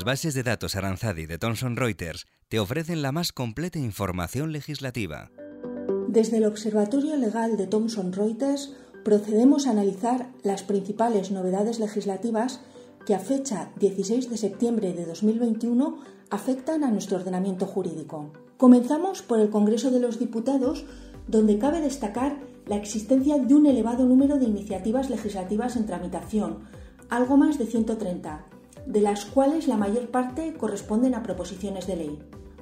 Las bases de datos Aranzadi de Thomson Reuters te ofrecen la más completa información legislativa. Desde el Observatorio Legal de Thomson Reuters procedemos a analizar las principales novedades legislativas que a fecha 16 de septiembre de 2021 afectan a nuestro ordenamiento jurídico. Comenzamos por el Congreso de los Diputados, donde cabe destacar la existencia de un elevado número de iniciativas legislativas en tramitación, algo más de 130, de las cuales la mayor parte corresponden a proposiciones de ley.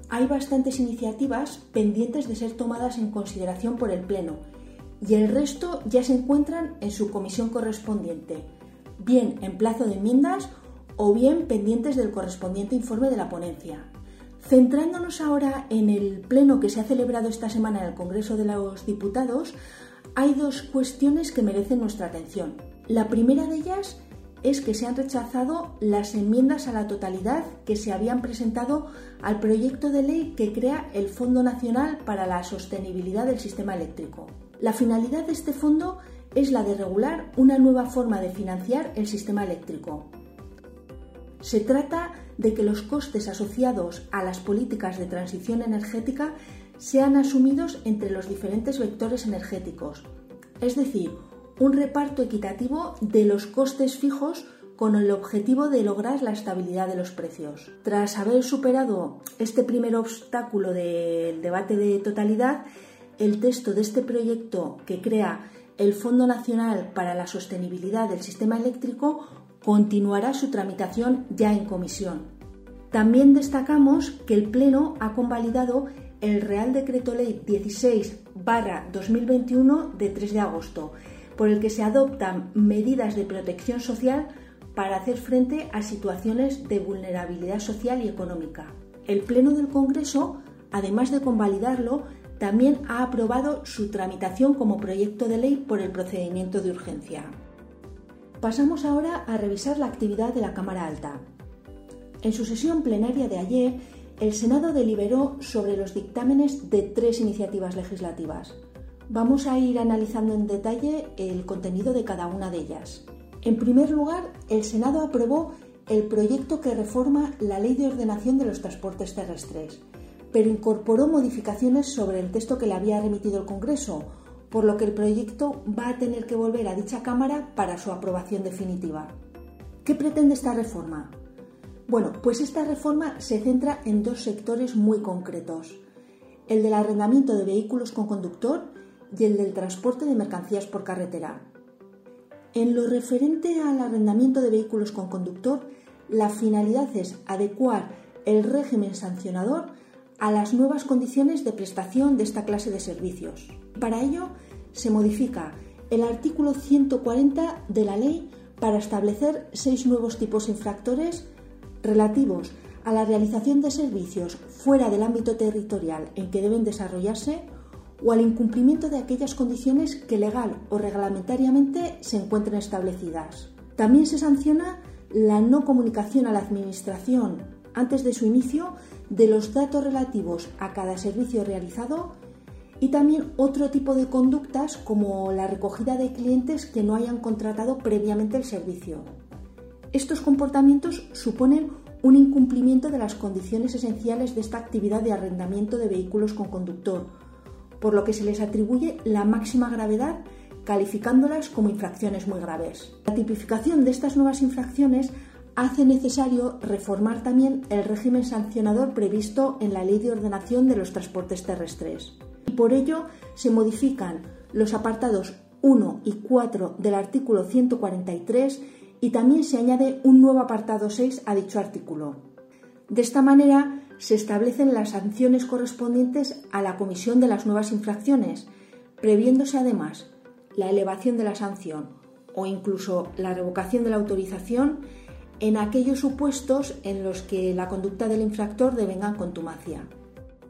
Hay bastantes iniciativas pendientes de ser tomadas en consideración por el Pleno y el resto ya se encuentran en su comisión correspondiente, bien en plazo de enmiendas o bien pendientes del correspondiente informe de la ponencia. Centrándonos ahora en el pleno que se ha celebrado esta semana en el Congreso de los Diputados, hay dos cuestiones que merecen nuestra atención. La primera de ellas es que se han rechazado las enmiendas a la totalidad que se habían presentado al proyecto de ley que crea el Fondo Nacional para la Sostenibilidad del Sistema Eléctrico. La finalidad de este fondo es la de regular una nueva forma de financiar el sistema eléctrico. Se trata de que los costes asociados a las políticas de transición energética sean asumidos entre los diferentes vectores energéticos, es decir, un reparto equitativo de los costes fijos con el objetivo de lograr la estabilidad de los precios. Tras haber superado este primer obstáculo del debate de totalidad, el texto de este proyecto que crea el Fondo Nacional para la Sostenibilidad del Sistema Eléctrico continuará su tramitación ya en comisión. También destacamos que el Pleno ha convalidado el Real Decreto Ley 16-2021 de 3 de agosto, por el que se adoptan medidas de protección social para hacer frente a situaciones de vulnerabilidad social y económica. El Pleno del Congreso, además de convalidarlo, también ha aprobado su tramitación como proyecto de ley por el procedimiento de urgencia. Pasamos ahora a revisar la actividad de la Cámara Alta. En su sesión plenaria de ayer, el Senado deliberó sobre los dictámenes de tres iniciativas legislativas. Vamos a ir analizando en detalle el contenido de cada una de ellas. En primer lugar, el Senado aprobó el proyecto que reforma la Ley de Ordenación de los Transportes Terrestres, pero incorporó modificaciones sobre el texto que le había remitido el Congreso, por lo que el proyecto va a tener que volver a dicha Cámara para su aprobación definitiva. ¿Qué pretende esta reforma? Bueno, pues esta reforma se centra en dos sectores muy concretos, el del arrendamiento de vehículos con conductor y el del transporte de mercancías por carretera. En lo referente al arrendamiento de vehículos con conductor, la finalidad es adecuar el régimen sancionador a las nuevas condiciones de prestación de esta clase de servicios. Para ello, se modifica el artículo 140 de la ley para establecer seis nuevos tipos infractores relativos a la realización de servicios fuera del ámbito territorial en que deben desarrollarse o al incumplimiento de aquellas condiciones que legal o reglamentariamente se encuentren establecidas. También se sanciona la no comunicación a la Administración antes de su inicio de los datos relativos a cada servicio realizado y también otro tipo de conductas como la recogida de clientes que no hayan contratado previamente el servicio. Estos comportamientos suponen un incumplimiento de las condiciones esenciales de esta actividad de arrendamiento de vehículos con conductor, por lo que se les atribuye la máxima gravedad calificándolas como infracciones muy graves. La tipificación de estas nuevas infracciones hace necesario reformar también el régimen sancionador previsto en la Ley de Ordenación de los Transportes Terrestres. Por ello se modifican los apartados 1 y 4 del artículo 143 y también se añade un nuevo apartado 6 a dicho artículo. De esta manera se establecen las sanciones correspondientes a la comisión de las nuevas infracciones, previéndose además la elevación de la sanción o incluso la revocación de la autorización en aquellos supuestos en los que la conducta del infractor devenga contumacia.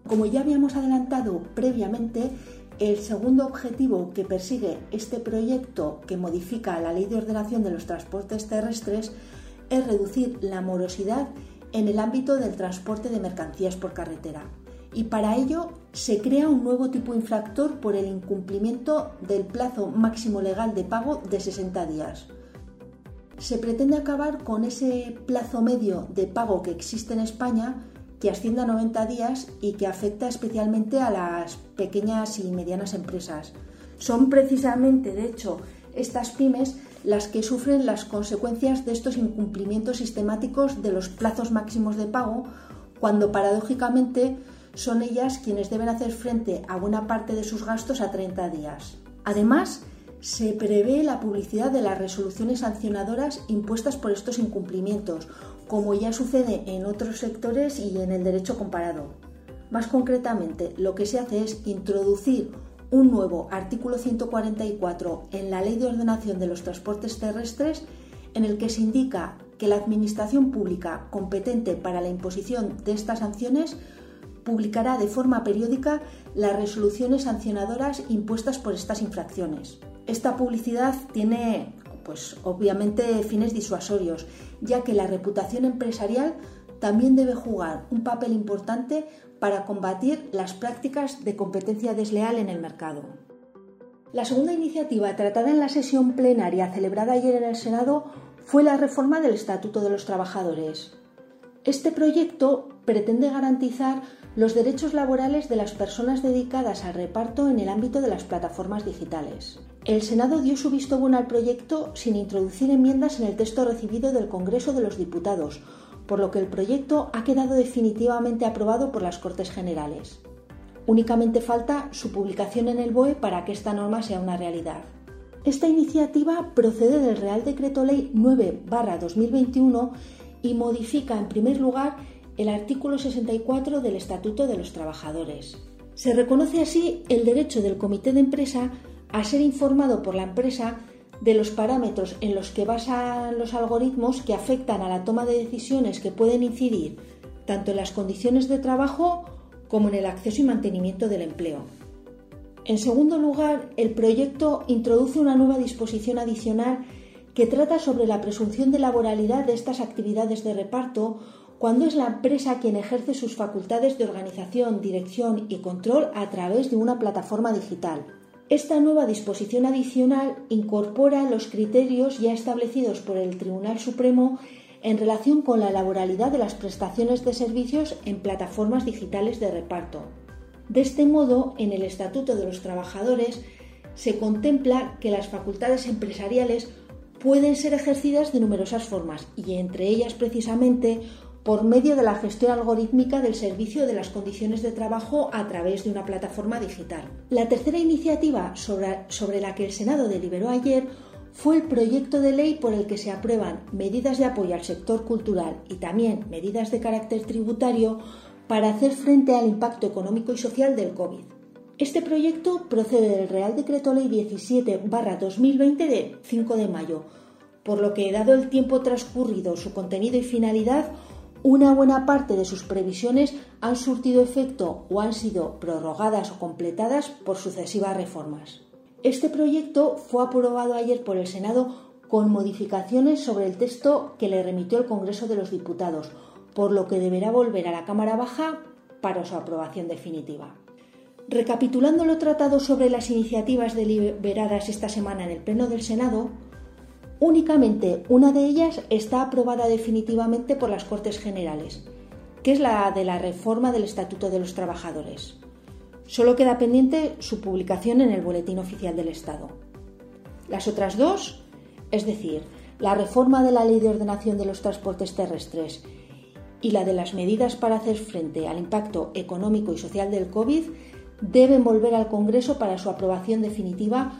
Como ya habíamos adelantado previamente, el segundo objetivo que persigue este proyecto que modifica la Ley de Ordenación de los Transportes Terrestres es reducir la morosidad en el ámbito del transporte de mercancías por carretera. Y para ello se crea un nuevo tipo infractor por el incumplimiento del plazo máximo legal de pago de 60 días. se pretende acabar con ese plazo medio de pago que existe en España que asciende a 90 días y que afecta especialmente a las pequeñas y medianas empresas. Son precisamente, de hecho, estas pymes las que sufren las consecuencias de estos incumplimientos sistemáticos de los plazos máximos de pago, cuando paradójicamente son ellas quienes deben hacer frente a buena parte de sus gastos a 30 días. Además, se prevé la publicidad de las resoluciones sancionadoras impuestas por estos incumplimientos, como ya sucede en otros sectores y en el derecho comparado. Más concretamente, lo que se hace es introducir un nuevo artículo 144 en la Ley de Ordenación de los Transportes Terrestres en el que se indica que la Administración Pública competente para la imposición de estas sanciones publicará de forma periódica las resoluciones sancionadoras impuestas por estas infracciones. Esta publicidad tiene, pues obviamente, fines disuasorios, ya que la reputación empresarial también debe jugar un papel importante para combatir las prácticas de competencia desleal en el mercado. La segunda iniciativa tratada en la sesión plenaria celebrada ayer en el Senado fue la reforma del Estatuto de los Trabajadores. Este proyecto pretende garantizar los derechos laborales de las personas dedicadas al reparto en el ámbito de las plataformas digitales. El Senado dio su visto bueno al proyecto sin introducir enmiendas en el texto recibido del Congreso de los Diputados, por lo que el proyecto ha quedado definitivamente aprobado por las Cortes Generales. Únicamente falta su publicación en el BOE para que esta norma sea una realidad. Esta iniciativa procede del Real Decreto Ley 9-2021 y modifica, en primer lugar, el artículo 64 del Estatuto de los Trabajadores. Se reconoce así el derecho del comité de empresa a ser informado por la empresa de los parámetros en los que basan los algoritmos que afectan a la toma de decisiones que pueden incidir tanto en las condiciones de trabajo como en el acceso y mantenimiento del empleo. En segundo lugar, el proyecto introduce una nueva disposición adicional que trata sobre la presunción de laboralidad de estas actividades de reparto cuando es la empresa quien ejerce sus facultades de organización, dirección y control a través de una plataforma digital. Esta nueva disposición adicional incorpora los criterios ya establecidos por el Tribunal Supremo en relación con la laboralidad de las prestaciones de servicios en plataformas digitales de reparto. De este modo, en el Estatuto de los Trabajadores se contempla que las facultades empresariales pueden ser ejercidas de numerosas formas y entre ellas precisamente por medio de la gestión algorítmica del servicio de las condiciones de trabajo a través de una plataforma digital. La tercera iniciativa sobre, la que el Senado deliberó ayer fue el proyecto de ley por el que se aprueban medidas de apoyo al sector cultural y también medidas de carácter tributario para hacer frente al impacto económico y social del COVID. Este proyecto procede del Real Decreto Ley 17-2020 de 5 de mayo, por lo que, dado el tiempo transcurrido, su contenido y finalidad, una buena parte de sus previsiones han surtido efecto o han sido prorrogadas o completadas por sucesivas reformas. Este proyecto fue aprobado ayer por el Senado con modificaciones sobre el texto que le remitió el Congreso de los Diputados, por lo que deberá volver a la Cámara Baja para su aprobación definitiva. Recapitulando lo tratado sobre las iniciativas deliberadas esta semana en el Pleno del Senado, Únicamente una de ellas está aprobada definitivamente por las Cortes Generales, que es la de la reforma del Estatuto de los Trabajadores. Solo queda pendiente su publicación en el Boletín Oficial del Estado. Las otras dos, es decir, la reforma de la Ley de Ordenación de los Transportes Terrestres y la de las medidas para hacer frente al impacto económico y social del COVID, deben volver al Congreso para su aprobación definitiva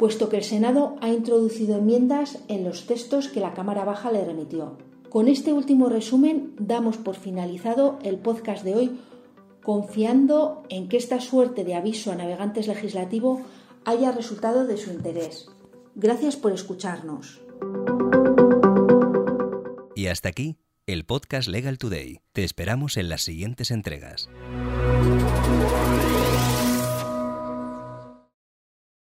puesto que el Senado ha introducido enmiendas en los textos que la Cámara Baja le remitió. Con este último resumen damos por finalizado el podcast de hoy, confiando en que esta suerte de aviso a navegantes legislativo haya resultado de su interés. Gracias por escucharnos. Y hasta aquí el podcast Legal Today. Te esperamos en las siguientes entregas.